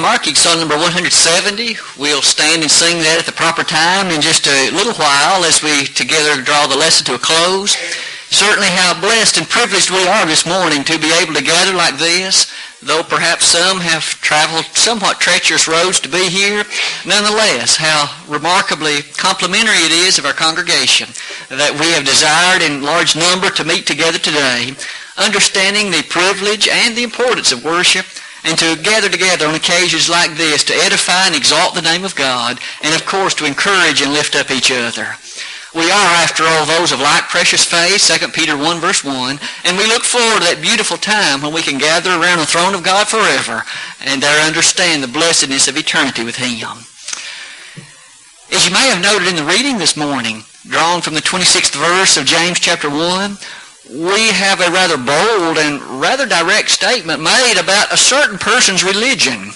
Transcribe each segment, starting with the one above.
marking Psalm number 170. We'll stand and sing that at the proper time in just a little while as we together draw the lesson to a close. Certainly how blessed and privileged we are this morning to be able to gather like this. Though perhaps some have traveled somewhat treacherous roads to be here, nonetheless, how remarkably complimentary it is of our congregation that we have desired in large number to meet together today, understanding the privilege and the importance of worship, and to gather together on occasions like this to edify and exalt the name of God, and of course to encourage and lift up each other. We are, after all, those of like precious faith, 2 Peter 1 verse 1, and we look forward to that beautiful time when we can gather around the throne of God forever and there understand the blessedness of eternity with Him. As you may have noted in the reading this morning, drawn from the 26th verse of James chapter 1, we have a rather bold and rather direct statement made about a certain person's religion.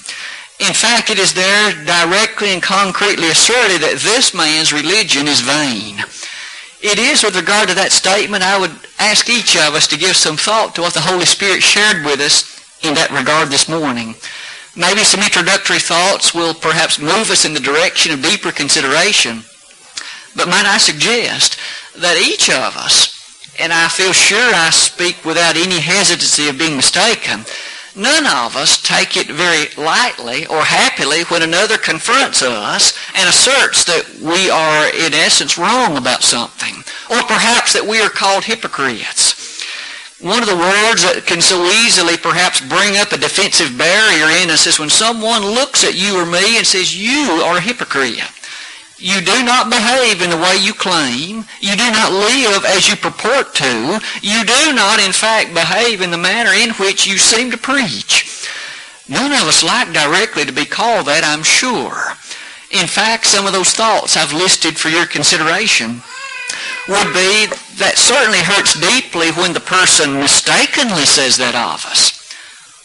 In fact, it is there directly and concretely asserted that this man's religion is vain. It is with regard to that statement, I would ask each of us to give some thought to what the Holy Spirit shared with us in that regard this morning. Maybe some introductory thoughts will perhaps move us in the direction of deeper consideration. But might I suggest that each of us, and I feel sure I speak without any hesitancy of being mistaken, None of us take it very lightly or happily when another confronts us and asserts that we are, in essence, wrong about something. Or perhaps that we are called hypocrites. One of the words that can so easily perhaps bring up a defensive barrier in us is when someone looks at you or me and says, you are a hypocrite. You do not behave in the way you claim. You do not live as you purport to. You do not, in fact, behave in the manner in which you seem to preach. None of us like directly to be called that, I'm sure. In fact, some of those thoughts I've listed for your consideration would be that certainly hurts deeply when the person mistakenly says that of us.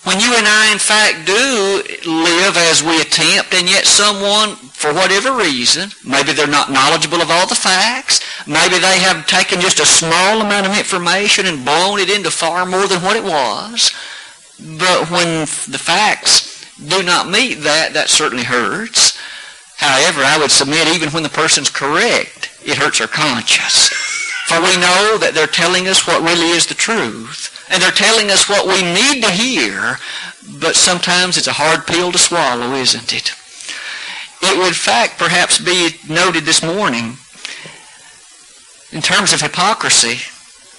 When you and I, in fact, do live as we attempt, and yet someone, for whatever reason, maybe they're not knowledgeable of all the facts, maybe they have taken just a small amount of information and blown it into far more than what it was, but when the facts do not meet that, that certainly hurts. However, I would submit even when the person's correct, it hurts our conscience. For we know that they're telling us what really is the truth. And they're telling us what we need to hear, but sometimes it's a hard pill to swallow, isn't it? It would, in fact, perhaps be noted this morning in terms of hypocrisy.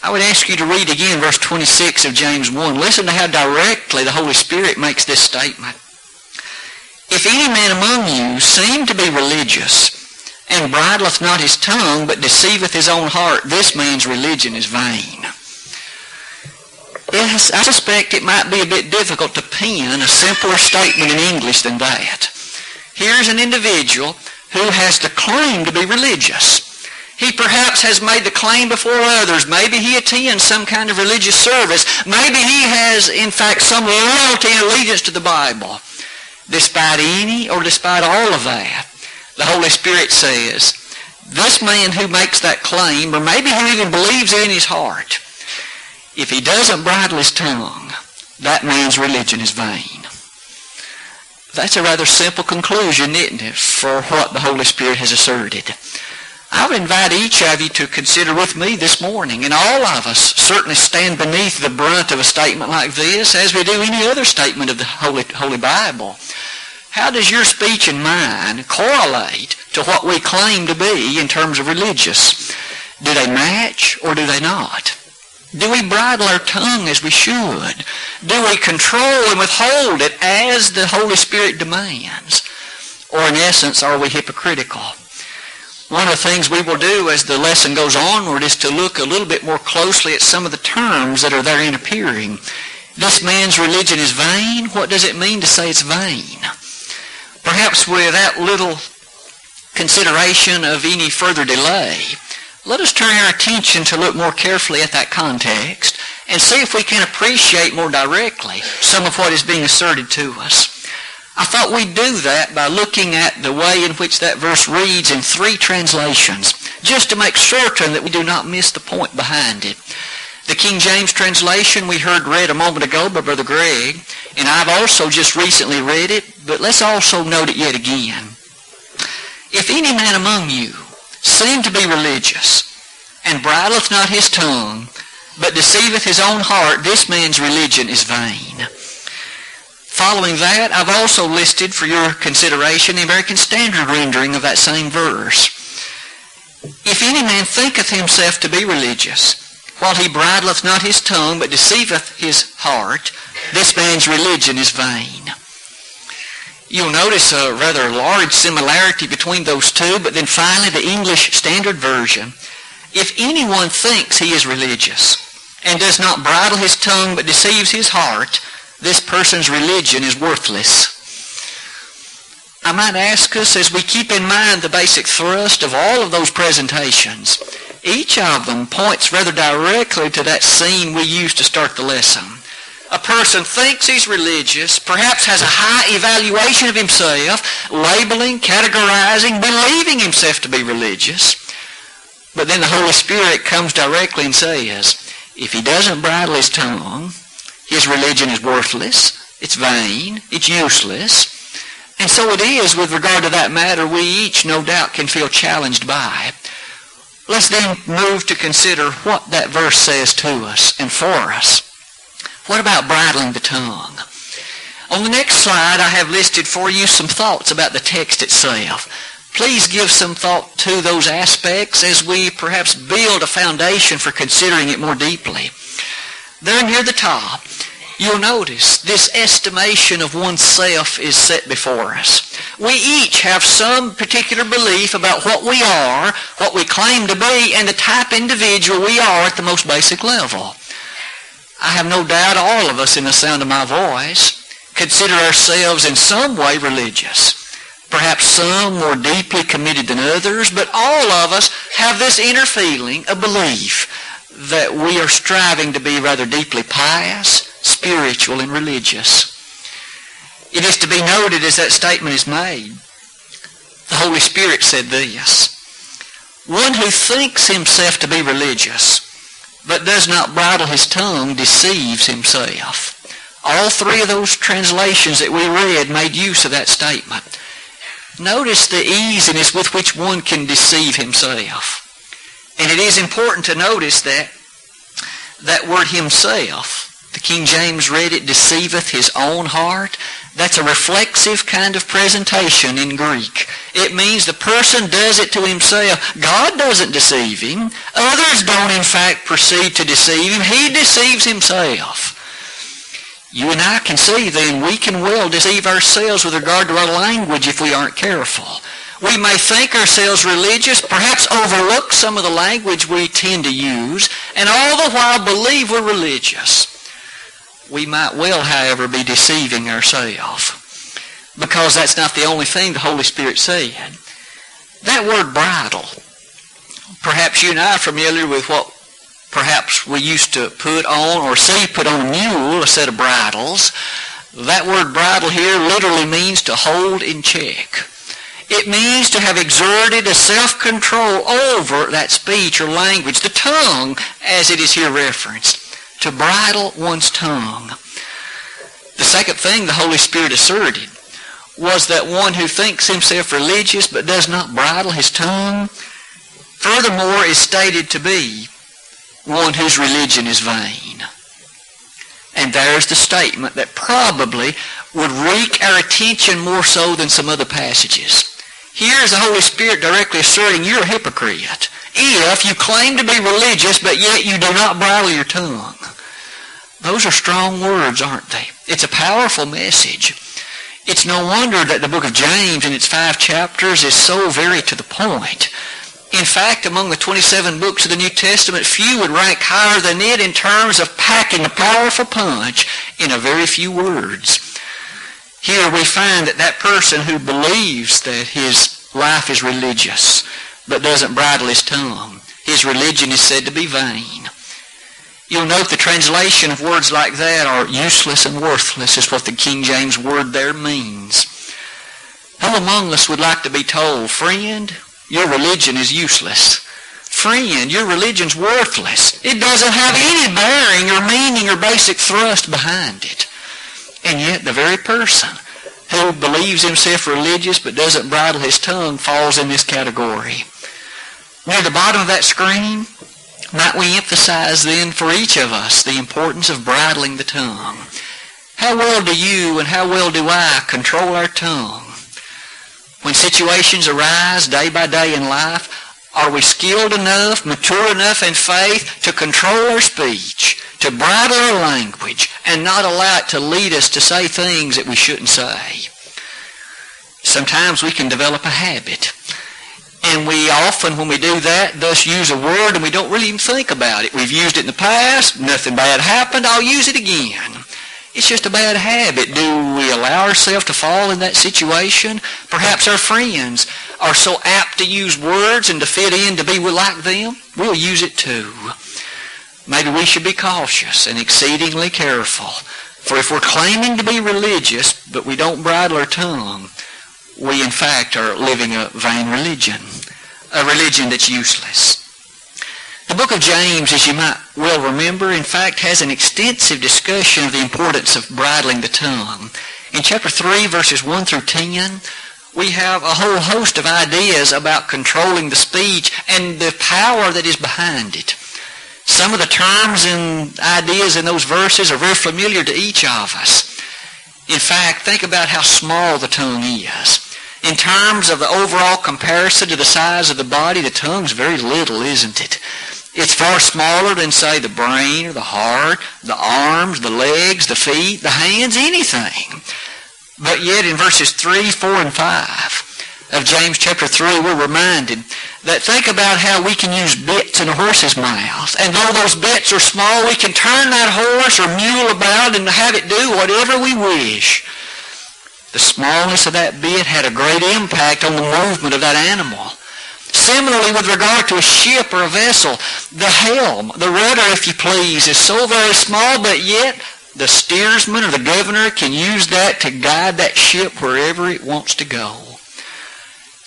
I would ask you to read again verse 26 of James 1. Listen to how directly the Holy Spirit makes this statement. If any man among you seem to be religious, and bridleth not his tongue, but deceiveth his own heart, this man's religion is vain. Yes, I suspect it might be a bit difficult to pen a simpler statement in English than that. Here's an individual who has the claim to be religious. He perhaps has made the claim before others. Maybe he attends some kind of religious service. Maybe he has, in fact, some loyalty and allegiance to the Bible. Despite any or despite all of that, the Holy Spirit says, this man who makes that claim, or maybe who even believes it in his heart, if he doesn't bridle his tongue, that man's religion is vain. That's a rather simple conclusion, isn't it, for what the Holy Spirit has asserted. I would invite each of you to consider with me this morning, and all of us certainly stand beneath the brunt of a statement like this, as we do any other statement of the Holy, Holy Bible. How does your speech and mine correlate to what we claim to be in terms of religious? Do they match or do they not? Do we bridle our tongue as we should? Do we control and withhold it as the Holy Spirit demands? Or in essence, are we hypocritical? One of the things we will do as the lesson goes onward is to look a little bit more closely at some of the terms that are therein appearing. This man's religion is vain. What does it mean to say it's vain? Perhaps without little consideration of any further delay, let us turn our attention to look more carefully at that context and see if we can appreciate more directly some of what is being asserted to us. I thought we'd do that by looking at the way in which that verse reads in three translations, just to make certain that we do not miss the point behind it. The King James translation we heard read a moment ago by Brother Greg, and I've also just recently read it but let's also note it yet again. If any man among you seem to be religious, and bridleth not his tongue, but deceiveth his own heart, this man's religion is vain. Following that, I've also listed for your consideration the American Standard rendering of that same verse. If any man thinketh himself to be religious, while he bridleth not his tongue, but deceiveth his heart, this man's religion is vain. You'll notice a rather large similarity between those two, but then finally the English Standard Version. If anyone thinks he is religious and does not bridle his tongue but deceives his heart, this person's religion is worthless. I might ask us as we keep in mind the basic thrust of all of those presentations, each of them points rather directly to that scene we used to start the lesson. A person thinks he's religious, perhaps has a high evaluation of himself, labeling, categorizing, believing himself to be religious. But then the Holy Spirit comes directly and says, if he doesn't bridle his tongue, his religion is worthless, it's vain, it's useless. And so it is with regard to that matter we each, no doubt, can feel challenged by. Let's then move to consider what that verse says to us and for us. What about bridling the tongue? On the next slide, I have listed for you some thoughts about the text itself. Please give some thought to those aspects as we perhaps build a foundation for considering it more deeply. There near the top, you'll notice this estimation of oneself is set before us. We each have some particular belief about what we are, what we claim to be, and the type individual we are at the most basic level. I have no doubt all of us in the sound of my voice consider ourselves in some way religious. Perhaps some more deeply committed than others, but all of us have this inner feeling, a belief, that we are striving to be rather deeply pious, spiritual, and religious. It is to be noted as that statement is made. The Holy Spirit said this. One who thinks himself to be religious but does not bridle his tongue deceives himself. All three of those translations that we read made use of that statement. Notice the easiness with which one can deceive himself. And it is important to notice that that word himself, the King James read it, deceiveth his own heart. That's a reflexive kind of presentation in Greek. It means the person does it to himself. God doesn't deceive him. Others don't in fact proceed to deceive him. He deceives himself. You and I can see then we can well deceive ourselves with regard to our language if we aren't careful. We may think ourselves religious, perhaps overlook some of the language we tend to use, and all the while believe we're religious. We might well, however, be deceiving ourselves because that's not the only thing the Holy Spirit said. That word bridle, perhaps you and I are familiar with what perhaps we used to put on or see put on a mule, a set of bridles. That word bridle here literally means to hold in check. It means to have exerted a self-control over that speech or language, the tongue, as it is here referenced. To bridle one's tongue. The second thing the Holy Spirit asserted was that one who thinks himself religious but does not bridle his tongue, furthermore is stated to be one whose religion is vain. And there's the statement that probably would wreak our attention more so than some other passages. Here is the Holy Spirit directly asserting you're a hypocrite if you claim to be religious but yet you do not bridle your tongue. Those are strong words, aren't they? It's a powerful message. It's no wonder that the book of James in its five chapters is so very to the point. In fact, among the 27 books of the New Testament, few would rank higher than it in terms of packing a powerful punch in a very few words. Here we find that that person who believes that his life is religious but doesn't bridle his tongue, his religion is said to be vain. You'll note the translation of words like that are useless and worthless is what the King James word there means. Who among us would like to be told, friend, your religion is useless. Friend, your religion's worthless. It doesn't have any bearing or meaning or basic thrust behind it. And yet the very person who believes himself religious but doesn't bridle his tongue falls in this category. Near the bottom of that screen, might we emphasize then for each of us the importance of bridling the tongue? How well do you and how well do I control our tongue? When situations arise day by day in life, are we skilled enough, mature enough in faith to control our speech, to bridle our language, and not allow it to lead us to say things that we shouldn't say? Sometimes we can develop a habit. And we often, when we do that, thus use a word and we don't really even think about it. We've used it in the past, nothing bad happened, I'll use it again. It's just a bad habit. Do we allow ourselves to fall in that situation? Perhaps our friends are so apt to use words and to fit in to be like them. We'll use it too. Maybe we should be cautious and exceedingly careful. For if we're claiming to be religious, but we don't bridle our tongue, we in fact are living a vain religion, a religion that's useless. The book of James, as you might well remember, in fact has an extensive discussion of the importance of bridling the tongue. In chapter 3, verses 1 through 10, we have a whole host of ideas about controlling the speech and the power that is behind it. Some of the terms and ideas in those verses are very familiar to each of us. In fact, think about how small the tongue is. In terms of the overall comparison to the size of the body, the tongue's very little, isn't it? It's far smaller than, say, the brain or the heart, the arms, the legs, the feet, the hands, anything. But yet in verses 3, 4, and 5 of James chapter 3, we're reminded that think about how we can use bits in a horse's mouth. And though those bits are small, we can turn that horse or mule about and have it do whatever we wish. The smallness of that bit had a great impact on the movement of that animal. Similarly, with regard to a ship or a vessel, the helm, the rudder, if you please, is so very small, but yet the steersman or the governor can use that to guide that ship wherever it wants to go.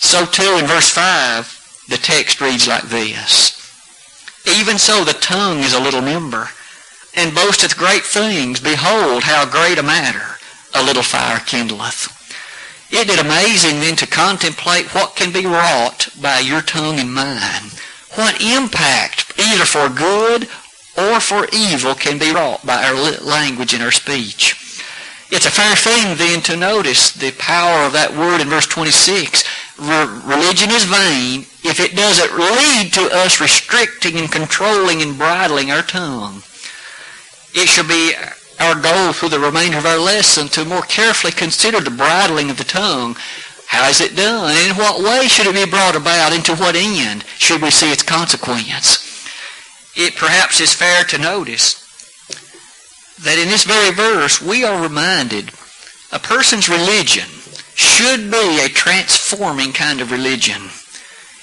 So too in verse 5, the text reads like this. Even so the tongue is a little member, and boasteth great things. Behold, how great a matter a little fire kindleth. Isn't it amazing then to contemplate what can be wrought by your tongue and mine? What impact, either for good or for evil, can be wrought by our language and our speech? It's a fair thing then to notice the power of that word in verse 26. religion is vain if it doesn't lead to us restricting and controlling and bridling our tongue. It should be our goal through the remainder of our lesson to more carefully consider the bridling of the tongue. How is it done? In what way should it be brought about? And to what end should we see its consequence? It perhaps is fair to notice that in this very verse we are reminded a person's religion should be a transforming kind of religion.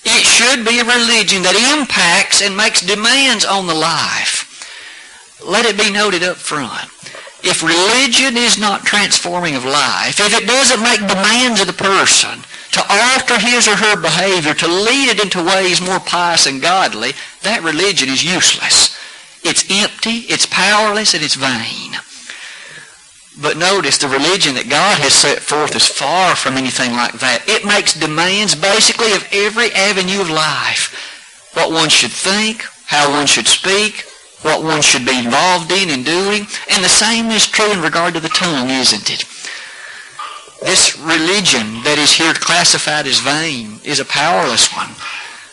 It should be a religion that impacts and makes demands on the life. Let it be noted up front if religion is not transforming of life, if it doesn't make demands of the person to alter his or her behavior, to lead it into ways more pious and godly, that religion is useless. It's empty, it's powerless, and it's vain. But notice the religion that God has set forth is far from anything like that. It makes demands basically of every avenue of life. What one should think, how one should speak, what one should be involved in and doing. And the same is true in regard to the tongue, isn't it? This religion that is here classified as vain is a powerless one.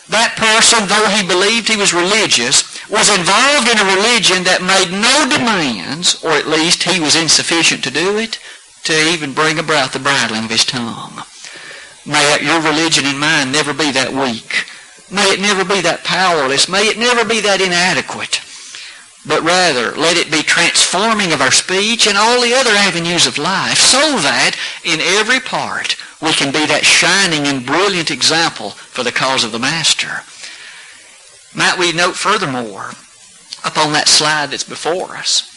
That person, though he believed he was religious, was involved in a religion that made no demands, or at least he was insufficient to do it, to even bring about the bridling of his tongue. May your religion and mine never be that weak. May it never be that powerless. May it never be that inadequate but rather let it be transforming of our speech and all the other avenues of life so that in every part we can be that shining and brilliant example for the cause of the Master. Might we note furthermore upon that slide that's before us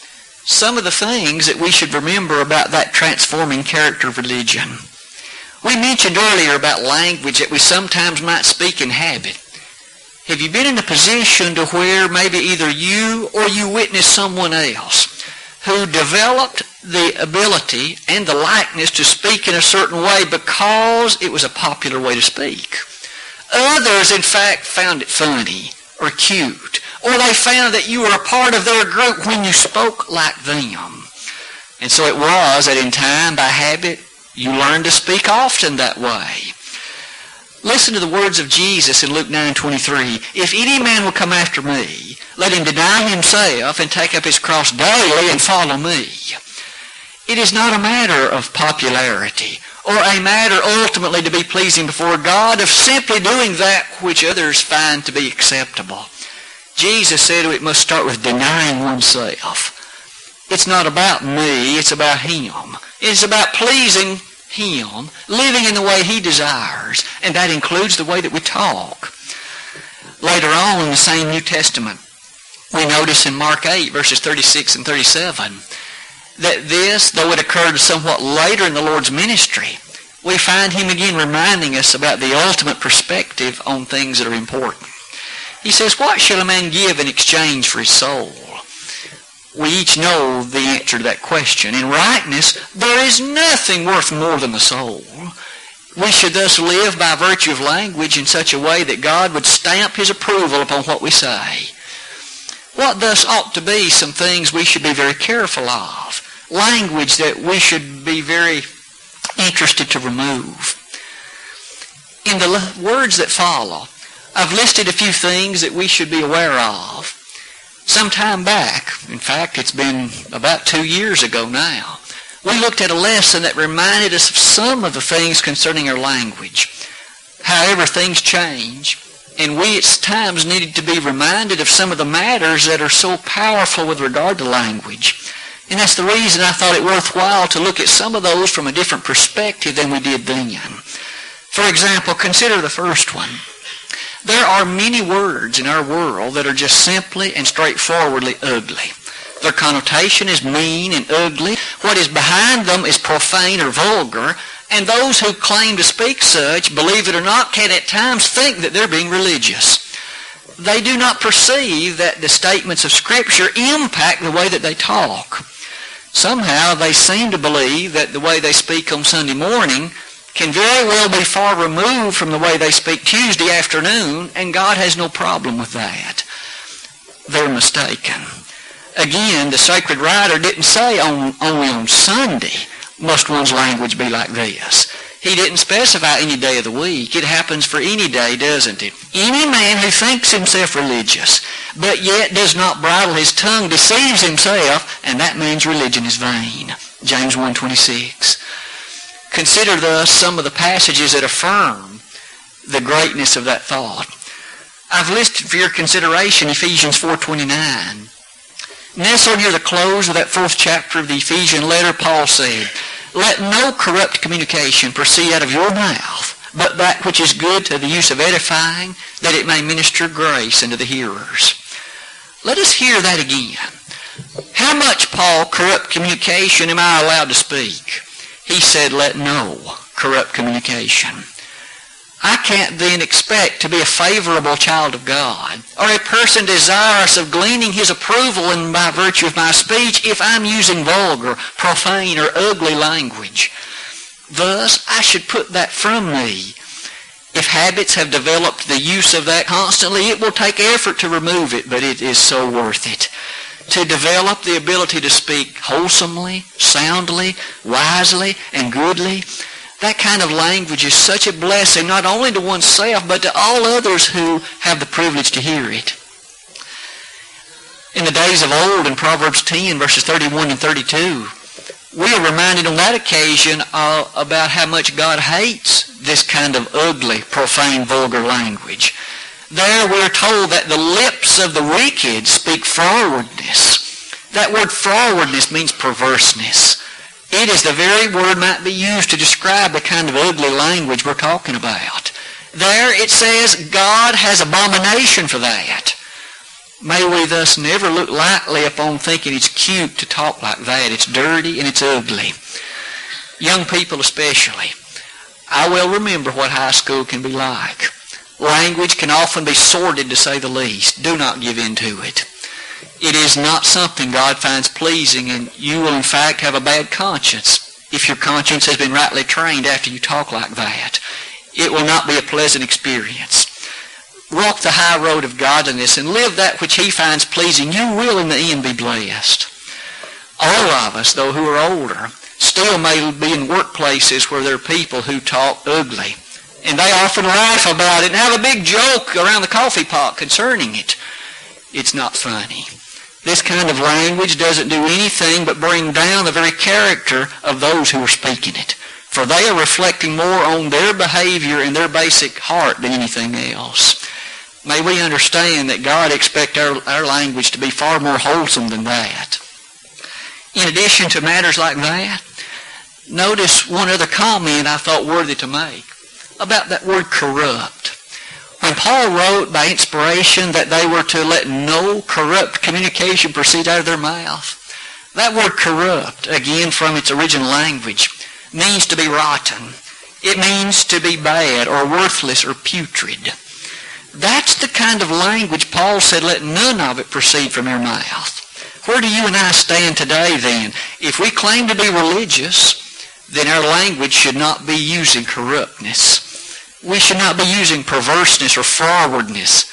some of the things that we should remember about that transforming character of religion. We mentioned earlier about language that we sometimes might speak in habit. Have you been in a position to where maybe either you or you witnessed someone else who developed the ability and the likeness to speak in a certain way because it was a popular way to speak. Others, in fact, found it funny or cute, or they found that you were a part of their group when you spoke like them. And so it was that in time, by habit, you learned to speak often that way. Listen to the words of Jesus in Luke 9:23. If any man will come after me, let him deny himself and take up his cross daily and follow me. It is not a matter of popularity or a matter ultimately to be pleasing before God of simply doing that which others find to be acceptable. Jesus said it must start with denying oneself. It's not about me, it's about Him. It's about pleasing Him, living in the way He desires, and that includes the way that we talk. Later on in the same New Testament, we notice in Mark 8, verses 36 and 37, that this, though it occurred somewhat later in the Lord's ministry, we find him again reminding us about the ultimate perspective on things that are important. He says, What shall a man give in exchange for his soul? We each know the answer to that question. In rightness, there is nothing worth more than the soul. We should thus live by virtue of language in such a way that God would stamp his approval upon what we say. What thus ought to be some things we should be very careful of language that we should be very interested to remove. In the words that follow, I've listed a few things that we should be aware of. Some time back, in fact, it's been about two years ago now, we looked at a lesson that reminded us of some of the things concerning our language. However, things change, and we at times needed to be reminded of some of the matters that are so powerful with regard to language. And that's the reason I thought it worthwhile to look at some of those from a different perspective than we did then. For example, consider the first one. There are many words in our world that are just simply and straightforwardly ugly. Their connotation is mean and ugly. What is behind them is profane or vulgar. And those who claim to speak such, believe it or not, can at times think that they're being religious. They do not perceive that the statements of Scripture impact the way that they talk. Somehow they seem to believe that the way they speak on Sunday morning can very well be far removed from the way they speak Tuesday afternoon, and God has no problem with that. They're mistaken. Again, the sacred writer didn't say on, only on Sunday must one's language be like this. He didn't specify any day of the week. It happens for any day, doesn't it? Any man who thinks himself religious, but yet does not bridle his tongue, deceives himself, and that man's religion is vain. James 1.26. Consider thus some of the passages that affirm the greatness of that thought. I've listed for your consideration Ephesians 4.29. Nestled near the close of that fourth chapter of the Ephesian letter, Paul said, let no corrupt communication proceed out of your mouth, but that which is good to the use of edifying, that it may minister grace unto the hearers. Let us hear that again. How much, Paul, corrupt communication am I allowed to speak? He said, let no corrupt communication. I can't then expect to be a favorable child of God or a person desirous of gleaning his approval in by virtue of my speech if I'm using vulgar, profane, or ugly language. Thus, I should put that from me. If habits have developed the use of that constantly, it will take effort to remove it, but it is so worth it. To develop the ability to speak wholesomely, soundly, wisely, and goodly, that kind of language is such a blessing, not only to oneself, but to all others who have the privilege to hear it. In the days of old, in Proverbs 10, verses 31 and 32, we are reminded on that occasion uh, about how much God hates this kind of ugly, profane, vulgar language. There we are told that the lips of the wicked speak frowardness. That word frowardness means perverseness. It is the very word might be used to describe the kind of ugly language we're talking about. There it says God has abomination for that. May we thus never look lightly upon thinking it's cute to talk like that. It's dirty and it's ugly. Young people especially. I well remember what high school can be like. Language can often be sordid to say the least. Do not give in to it. It is not something God finds pleasing, and you will in fact have a bad conscience if your conscience has been rightly trained after you talk like that. It will not be a pleasant experience. Walk the high road of godliness and live that which he finds pleasing. You will in the end be blessed. All of us, though, who are older, still may be in workplaces where there are people who talk ugly. And they often laugh about it and have a big joke around the coffee pot concerning it. It's not funny. This kind of language doesn't do anything but bring down the very character of those who are speaking it. For they are reflecting more on their behavior and their basic heart than anything else. May we understand that God expects our, our language to be far more wholesome than that. In addition to matters like that, notice one other comment I thought worthy to make about that word corrupt. When Paul wrote by inspiration that they were to let no corrupt communication proceed out of their mouth, that word corrupt, again from its original language, means to be rotten. It means to be bad or worthless or putrid. That's the kind of language Paul said, let none of it proceed from your mouth. Where do you and I stand today then? If we claim to be religious, then our language should not be using corruptness. We should not be using perverseness or frowardness.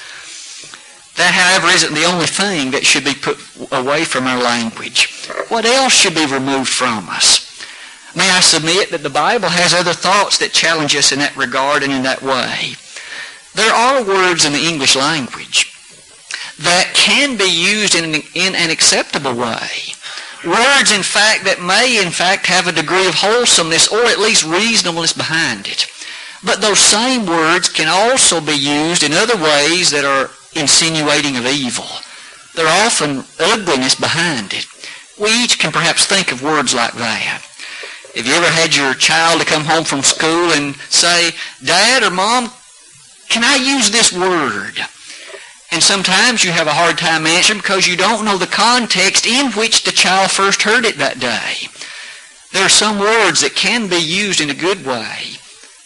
That, however, isn't the only thing that should be put away from our language. What else should be removed from us? May I submit that the Bible has other thoughts that challenge us in that regard and in that way. There are words in the English language that can be used in an, in an acceptable way. Words, in fact, that may, in fact, have a degree of wholesomeness or at least reasonableness behind it. But those same words can also be used in other ways that are insinuating of evil. There are often ugliness behind it. We each can perhaps think of words like that. Have you ever had your child to come home from school and say, Dad or Mom, can I use this word? And sometimes you have a hard time answering because you don't know the context in which the child first heard it that day. There are some words that can be used in a good way,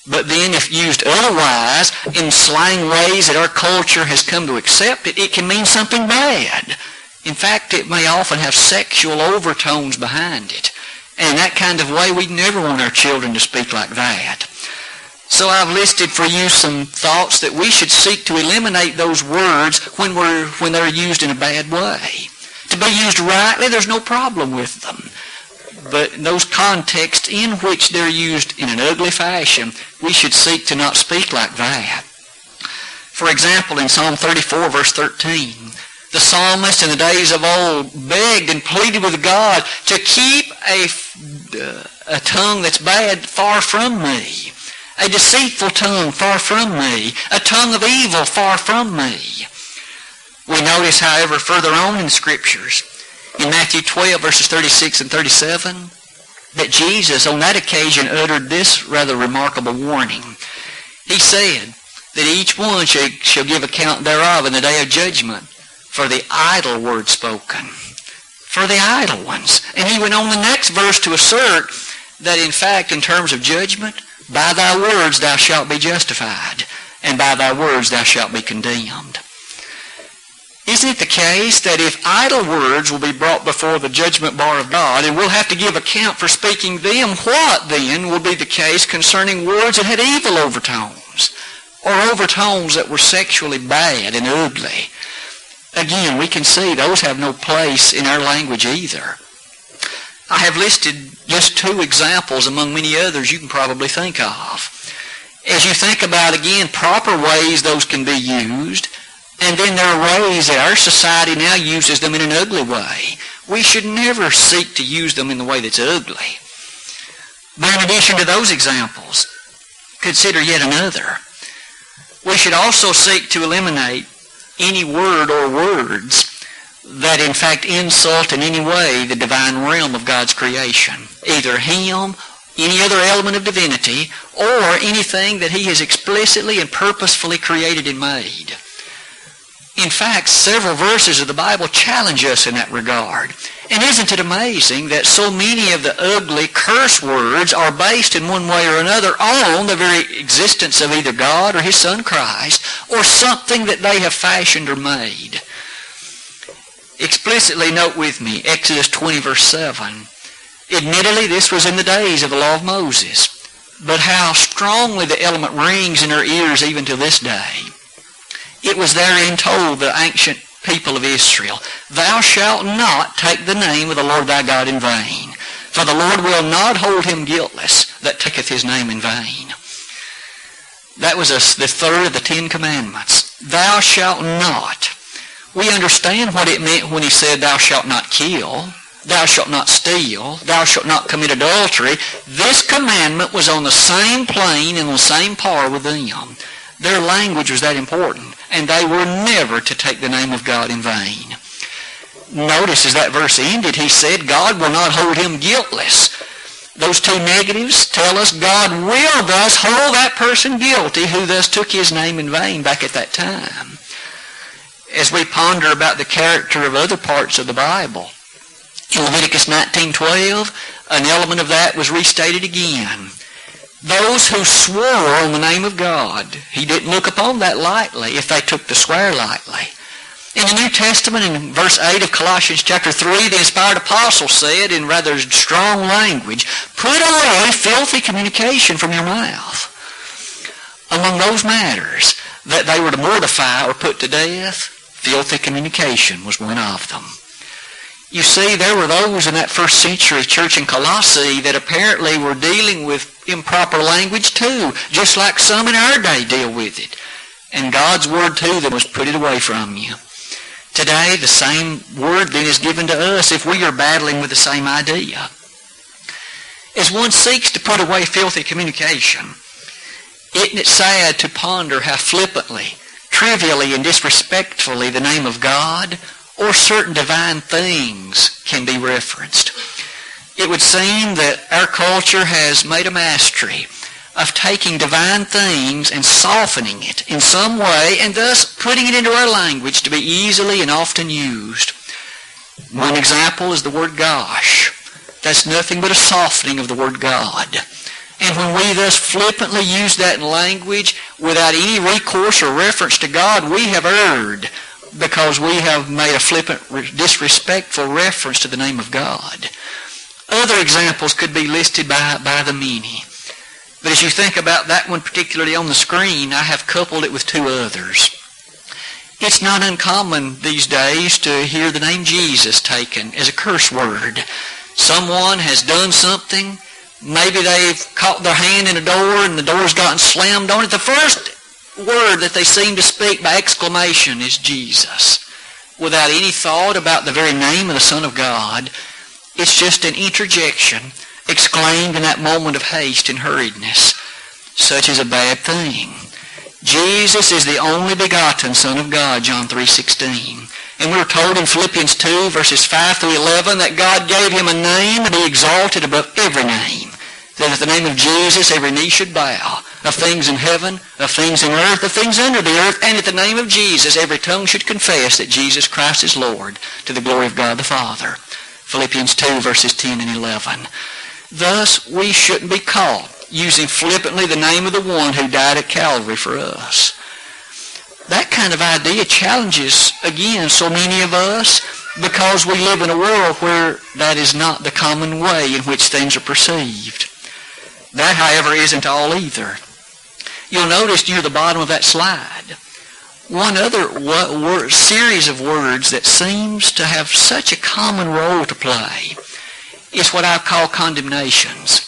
but then if used otherwise, in slang ways that our culture has come to accept it, it can mean something bad. In fact, it may often have sexual overtones behind it. And in that kind of way, we never want our children to speak like that. So I've listed for you some thoughts that we should seek to eliminate those words when, we're, when they're used in a bad way. To be used rightly, there's no problem with them but in those contexts in which they're used in an ugly fashion, we should seek to not speak like that. For example, in Psalm 34, verse 13, the psalmist in the days of old begged and pleaded with God to keep a, uh, a tongue that's bad far from me, a deceitful tongue far from me, a tongue of evil far from me. We notice, however, further on in Scriptures, Matthew 12, verses 36 and 37, that Jesus on that occasion uttered this rather remarkable warning. He said that each one shall, shall give account thereof in the day of judgment for the idle word spoken. For the idle ones. And he went on the next verse to assert that in fact, in terms of judgment, by thy words thou shalt be justified, and by thy words thou shalt be condemned. Isn't it the case that if idle words will be brought before the judgment bar of God and we'll have to give account for speaking them, what then will be the case concerning words that had evil overtones or overtones that were sexually bad and ugly? Again, we can see those have no place in our language either. I have listed just two examples among many others you can probably think of. As you think about, again, proper ways those can be used, and then there are ways that our society now uses them in an ugly way. We should never seek to use them in the way that's ugly. But in addition to those examples, consider yet another. We should also seek to eliminate any word or words that in fact insult in any way the divine realm of God's creation. Either Him, any other element of divinity, or anything that He has explicitly and purposefully created and made. In fact, several verses of the Bible challenge us in that regard. And isn't it amazing that so many of the ugly curse words are based in one way or another on the very existence of either God or His Son Christ or something that they have fashioned or made? Explicitly note with me Exodus 20 verse 7. Admittedly, this was in the days of the law of Moses, but how strongly the element rings in our ears even to this day. It was therein told the ancient people of Israel, Thou shalt not take the name of the Lord thy God in vain, for the Lord will not hold him guiltless that taketh his name in vain. That was the third of the Ten Commandments. Thou shalt not. We understand what it meant when he said, Thou shalt not kill. Thou shalt not steal. Thou shalt not commit adultery. This commandment was on the same plane and on the same par with them. Their language was that important, and they were never to take the name of God in vain. Notice as that verse ended, he said, God will not hold him guiltless. Those two negatives tell us God will thus hold that person guilty who thus took his name in vain back at that time. As we ponder about the character of other parts of the Bible, in Leviticus 19.12, an element of that was restated again. Those who swore on the name of God, he didn't look upon that lightly if they took the swear lightly. In the New Testament, in verse 8 of Colossians chapter 3, the inspired apostle said in rather strong language, Put away filthy communication from your mouth. Among those matters that they were to mortify or put to death, filthy communication was one of them. You see, there were those in that first century church in Colossae that apparently were dealing with improper language too, just like some in our day deal with it. And God's word to them was put it away from you. Today, the same word then is given to us if we are battling with the same idea. As one seeks to put away filthy communication, isn't it sad to ponder how flippantly, trivially, and disrespectfully the name of God or certain divine things can be referenced. It would seem that our culture has made a mastery of taking divine things and softening it in some way and thus putting it into our language to be easily and often used. One example is the word gosh. That's nothing but a softening of the word God. And when we thus flippantly use that in language without any recourse or reference to God, we have erred because we have made a flippant, disrespectful reference to the name of God. Other examples could be listed by, by the many. But as you think about that one particularly on the screen, I have coupled it with two others. It's not uncommon these days to hear the name Jesus taken as a curse word. Someone has done something. Maybe they've caught their hand in a door and the door's gotten slammed on it. The first word that they seem to speak by exclamation is Jesus. Without any thought about the very name of the Son of God. It's just an interjection exclaimed in that moment of haste and hurriedness. Such is a bad thing. Jesus is the only begotten Son of God, John 3.16. And we're told in Philippians 2, verses 5 through 11, that God gave him a name to be exalted above every name that at the name of Jesus every knee should bow, of things in heaven, of things in earth, of things under the earth, and at the name of Jesus every tongue should confess that Jesus Christ is Lord, to the glory of God the Father. Philippians 2, verses 10 and 11. Thus, we shouldn't be caught using flippantly the name of the one who died at Calvary for us. That kind of idea challenges, again, so many of us because we live in a world where that is not the common way in which things are perceived. That, however, isn't all either. You'll notice near the bottom of that slide, one other word, series of words that seems to have such a common role to play is what I call condemnations.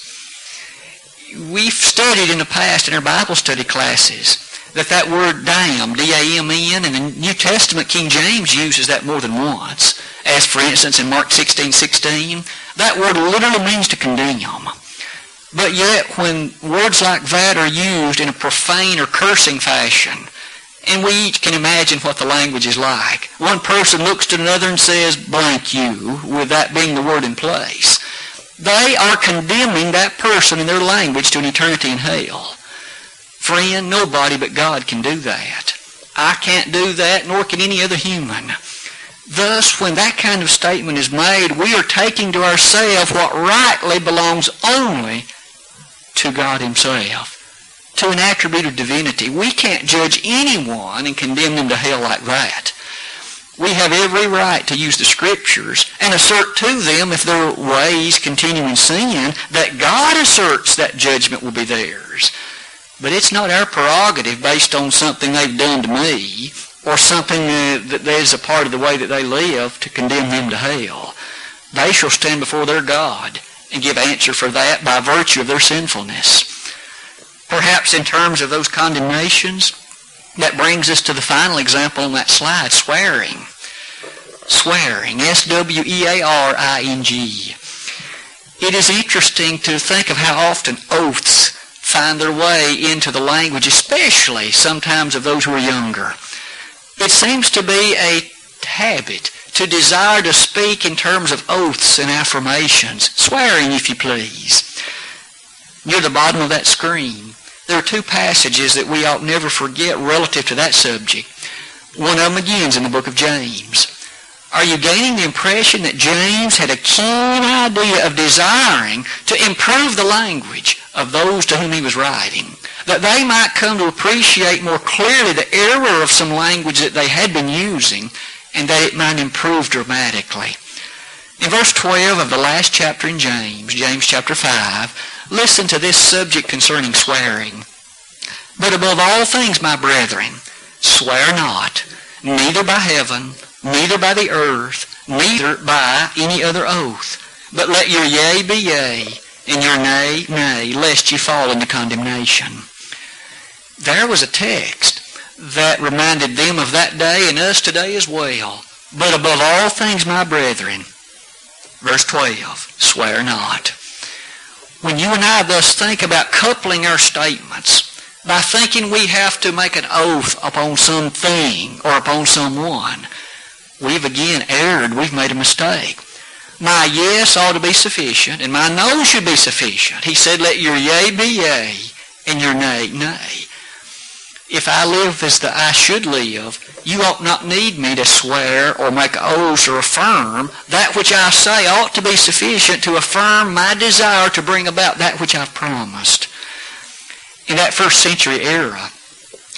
We've studied in the past in our Bible study classes that that word damn, D-A-M-N, in the New Testament, King James uses that more than once. As, for instance, in Mark 16, 16, that word literally means to condemn. But yet, when words like that are used in a profane or cursing fashion, and we each can imagine what the language is like. One person looks to another and says, blank you, with that being the word in place. They are condemning that person in their language to an eternity in hell. Friend, nobody but God can do that. I can't do that, nor can any other human. Thus, when that kind of statement is made, we are taking to ourselves what rightly belongs only to God himself, to an attribute of divinity. We can't judge anyone and condemn them to hell like that. We have every right to use the Scriptures and assert to them, if their ways continue in sin, that God asserts that judgment will be theirs. But it's not our prerogative based on something they've done to me or something uh, that is a part of the way that they live to condemn them to hell. They shall stand before their God and give answer for that by virtue of their sinfulness. Perhaps in terms of those condemnations, that brings us to the final example on that slide, swearing. Swearing, S-W-E-A-R-I-N-G. It is interesting to think of how often oaths find their way into the language, especially sometimes of those who are younger. It seems to be a habit to desire to speak in terms of oaths and affirmations, swearing if you please. Near the bottom of that screen, there are two passages that we ought never forget relative to that subject. One of them begins in the book of James. Are you gaining the impression that James had a keen idea of desiring to improve the language of those to whom he was writing? That they might come to appreciate more clearly the error of some language that they had been using and that it might improve dramatically. In verse 12 of the last chapter in James, James chapter 5, listen to this subject concerning swearing. But above all things, my brethren, swear not, neither by heaven, neither by the earth, neither by any other oath. But let your yea be yea, and your nay, nay, lest ye fall into condemnation. There was a text that reminded them of that day and us today as well. But above all things, my brethren, verse 12, swear not. When you and I thus think about coupling our statements by thinking we have to make an oath upon something or upon someone, we've again erred. We've made a mistake. My yes ought to be sufficient, and my no should be sufficient. He said, let your yea be yea, and your nay, nay if I live as the I should live, you ought not need me to swear or make oaths or affirm. That which I say ought to be sufficient to affirm my desire to bring about that which I've promised. In that first century era,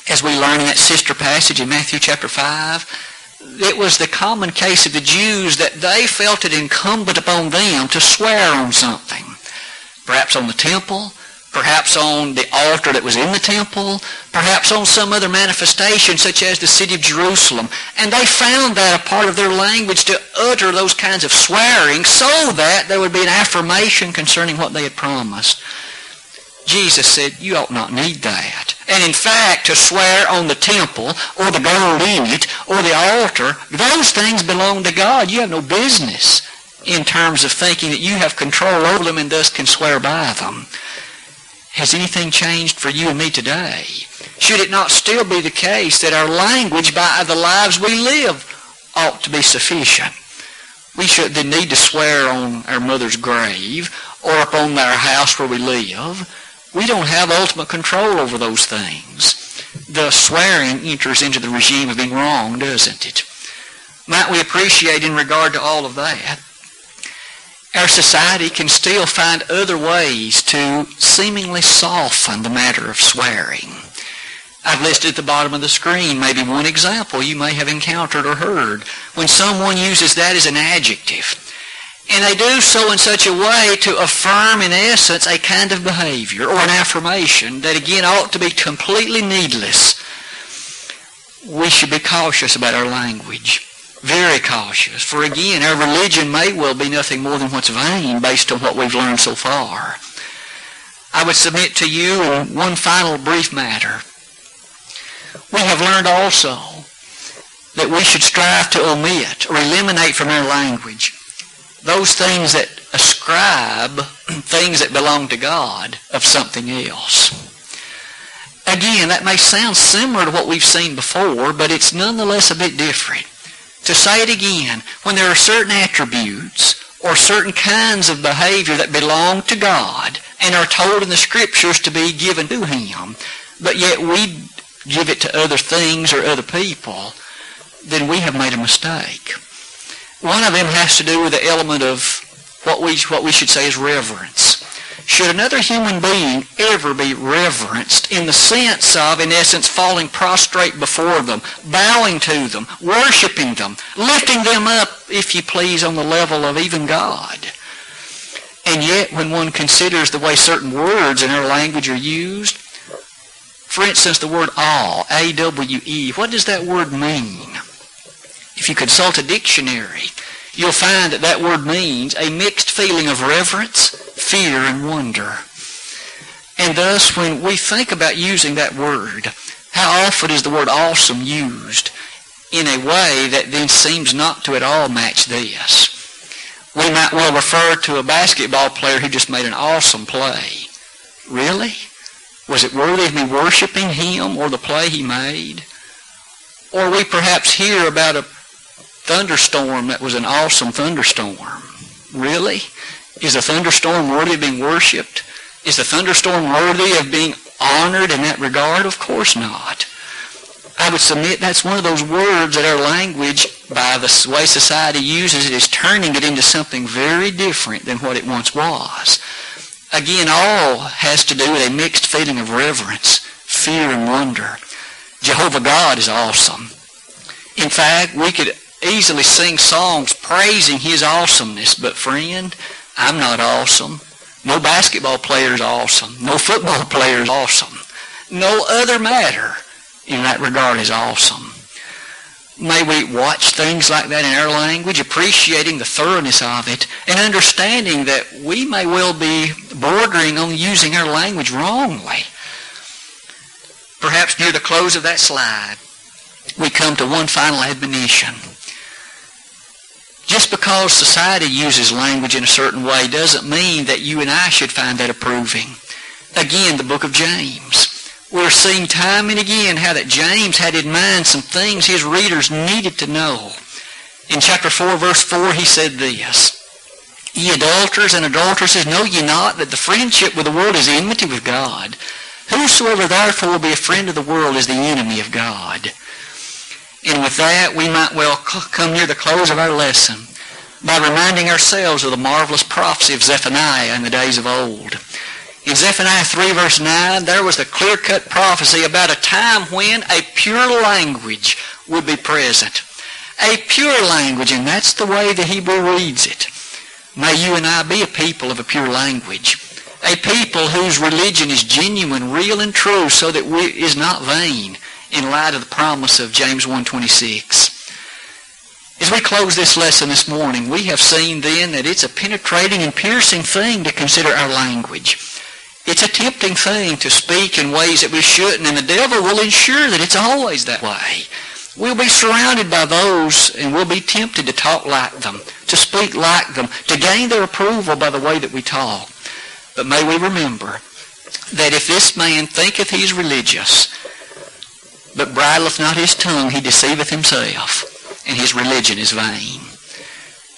as we learn in that sister passage in Matthew chapter 5, it was the common case of the Jews that they felt it incumbent upon them to swear on something. Perhaps on the temple, perhaps on the altar that was in the temple, perhaps on some other manifestation such as the city of Jerusalem. And they found that a part of their language to utter those kinds of swearing so that there would be an affirmation concerning what they had promised. Jesus said, you ought not need that. And in fact, to swear on the temple or the gold in it or the altar, those things belong to God. You have no business in terms of thinking that you have control over them and thus can swear by them. Has anything changed for you and me today? Should it not still be the case that our language by the lives we live ought to be sufficient? We shouldn't need to swear on our mother's grave or upon our house where we live. We don't have ultimate control over those things. The swearing enters into the regime of being wrong, doesn't it? Might we appreciate in regard to all of that our society can still find other ways to seemingly soften the matter of swearing. I've listed at the bottom of the screen maybe one example you may have encountered or heard when someone uses that as an adjective. And they do so in such a way to affirm, in essence, a kind of behavior or an affirmation that, again, ought to be completely needless. We should be cautious about our language very cautious. For again, our religion may well be nothing more than what's vain based on what we've learned so far. I would submit to you one final brief matter. We have learned also that we should strive to omit or eliminate from our language those things that ascribe things that belong to God of something else. Again, that may sound similar to what we've seen before, but it's nonetheless a bit different to say it again, when there are certain attributes or certain kinds of behavior that belong to God and are told in the Scriptures to be given to Him, but yet we give it to other things or other people, then we have made a mistake. One of them has to do with the element of what we, what we should say is reverence. Should another human being ever be reverenced in the sense of, in essence, falling prostrate before them, bowing to them, worshiping them, lifting them up, if you please, on the level of even God? And yet, when one considers the way certain words in our language are used, for instance, the word awe, A-W-E, what does that word mean? If you consult a dictionary, you'll find that that word means a mixed feeling of reverence, fear, and wonder. And thus, when we think about using that word, how often is the word awesome used in a way that then seems not to at all match this? We might well refer to a basketball player who just made an awesome play. Really? Was it worthy of me worshiping him or the play he made? Or we perhaps hear about a thunderstorm that was an awesome thunderstorm. Really? Is a thunderstorm worthy of being worshipped? Is a thunderstorm worthy of being honored in that regard? Of course not. I would submit that's one of those words that our language, by the way society uses it, is turning it into something very different than what it once was. Again, all has to do with a mixed feeling of reverence, fear, and wonder. Jehovah God is awesome. In fact, we could easily sing songs praising his awesomeness. But friend, I'm not awesome. No basketball player is awesome. No football player is awesome. No other matter in that regard is awesome. May we watch things like that in our language, appreciating the thoroughness of it, and understanding that we may well be bordering on using our language wrongly. Perhaps near the close of that slide, we come to one final admonition. Just because society uses language in a certain way doesn't mean that you and I should find that approving. Again, the book of James. We're seeing time and again how that James had in mind some things his readers needed to know. In chapter 4, verse 4, he said this, Ye adulterers and adulteresses, know ye not that the friendship with the world is enmity with God? Whosoever therefore be a friend of the world is the enemy of God. And with that, we might well come near the close of our lesson by reminding ourselves of the marvelous prophecy of Zephaniah in the days of old. In Zephaniah 3 verse 9, there was the clear-cut prophecy about a time when a pure language would be present. A pure language, and that's the way the Hebrew reads it. May you and I be a people of a pure language. A people whose religion is genuine, real, and true so that we is not vain in light of the promise of James 1.26. As we close this lesson this morning, we have seen then that it's a penetrating and piercing thing to consider our language. It's a tempting thing to speak in ways that we shouldn't, and the devil will ensure that it's always that way. We'll be surrounded by those, and we'll be tempted to talk like them, to speak like them, to gain their approval by the way that we talk. But may we remember that if this man thinketh he is religious, but bridleth not his tongue, he deceiveth himself, and his religion is vain.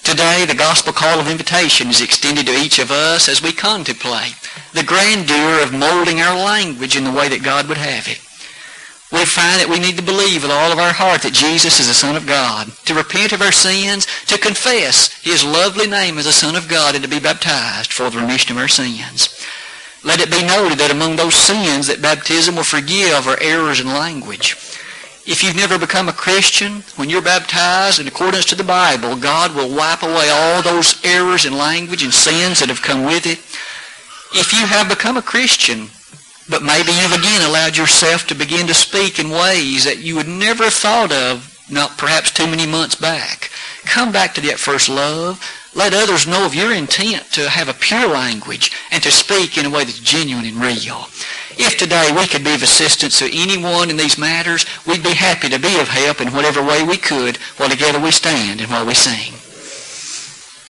Today, the gospel call of invitation is extended to each of us as we contemplate the grandeur of molding our language in the way that God would have it. We find that we need to believe with all of our heart that Jesus is the Son of God, to repent of our sins, to confess His lovely name as the Son of God, and to be baptized for the remission of our sins. Let it be noted that among those sins that baptism will forgive are errors in language. If you've never become a Christian, when you're baptized in accordance to the Bible, God will wipe away all those errors in language and sins that have come with it. If you have become a Christian, but maybe you've again allowed yourself to begin to speak in ways that you would never have thought of, not perhaps too many months back, come back to that first love. Let others know of your intent to have a pure language and to speak in a way that's genuine and real. If today we could be of assistance to anyone in these matters, we'd be happy to be of help in whatever way we could while together we stand and while we sing.